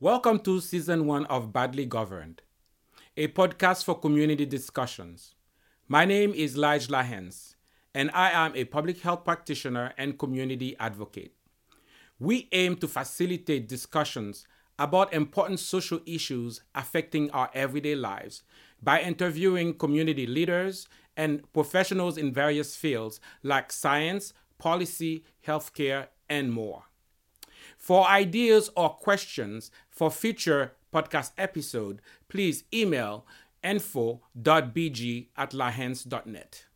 Welcome to season one of Badly Governed, a podcast for community discussions. My name is Lige Lahens, and I am a public health practitioner and community advocate. We aim to facilitate discussions about important social issues affecting our everyday lives by interviewing community leaders and professionals in various fields like science, policy, healthcare, and more. For ideas or questions for future podcast episode, please email info.bg at lahens.net.